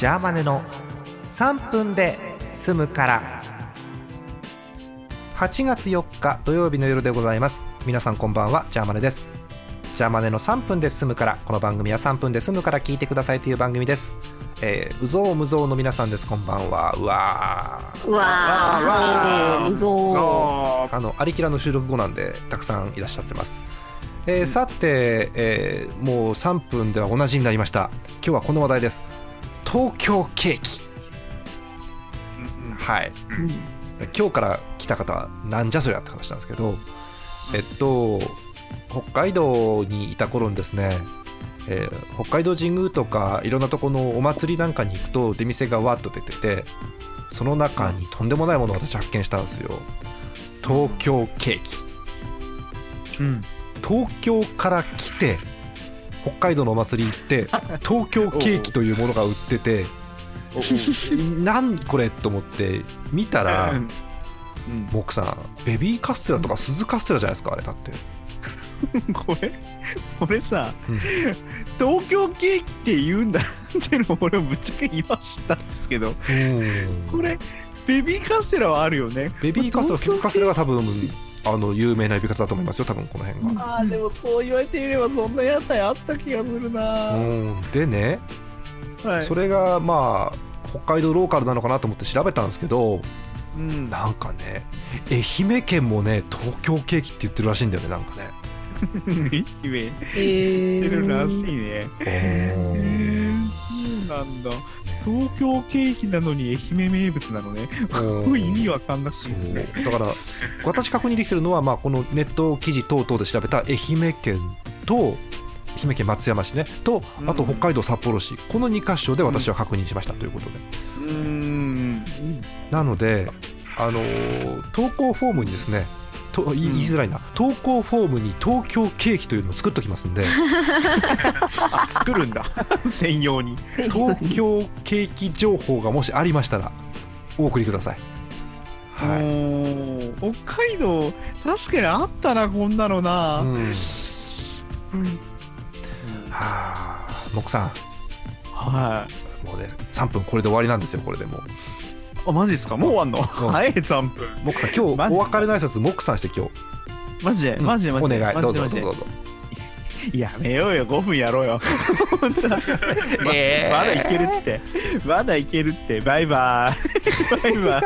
ジャーマネの3分で済むから。8月4日土曜日の夜でございます。皆さんこんばんはジャーマネです。ジャーマネの3分で済むから。この番組は3分で済むから聞いてくださいという番組です。えー、うぞうむぞうの皆さんです。こんばんは。うわうわー。うぞあのありきらの収録後なんでたくさんいらっしゃってます。えー、さて、えー、もう3分では同じになりました。今日はこの話題です東京ケーキ、はい、うん、今日から来た方はなんじゃそりゃって話なんですけどえっと北海道にいた頃にですねえー、北海道神宮とかいろんなとこのお祭りなんかに行くと出店がわっと出ててその中にとんでもないものを私発見したんですよ。東京ケーキ、うん、東京から来て北海道のお祭り行って 東京ケーキというものが売ってて なんこれと思って見たら、うん、僕さんベビーカステラとか鈴カステラじゃないですかあれだって。これこれさ、うん、東京ケーキって言うんだってのを俺ぶっちゃけ今知ったんですけどこれベビーカステラはあるよね。ベビーカステラ鈴カステラが多分あの有名な呼び方だと思いますよ多分この辺が。ああでもそう言われてみればそんな屋台あった気がするな。でね、はい、それがまあ北海道ローカルなのかなと思って調べたんですけど、うん、なんかね愛媛県もね東京ケーキって言ってるらしいんだよねなんかね。愛媛。言ってるらしいね。へえそうなんだ東京ケーキなのに愛媛名物なのね。意味わかんなくてですね。だから、私確認できてるのは、まあ、このネット記事等々で調べた愛媛県と、愛媛県松山市ね、と、あと北海道札幌市、この2箇所で私は確認しましたということで。うん。なので、あの投稿フォームにですね、と言いづらいな、投稿フォームに東京ケーキというのを作っときますんで。作るんだ。専用に。東京ケーキ情報がもしありましたらお送りください。はい。北海道確かにあったなこんなのな、うん、うん、はあ木さん。はい。もうね3分これで終わりなんですよこれでもうあマジですか？もう終わんの、うん、早い3分モクさん今日お別れの挨拶モクさんして今日。マジで？マジで？マジで、お願い。どうぞどうぞどうぞ。やめようよ5分やろうよ。えー、まだいけるって。まだいけるって。バイバイ。バイバイ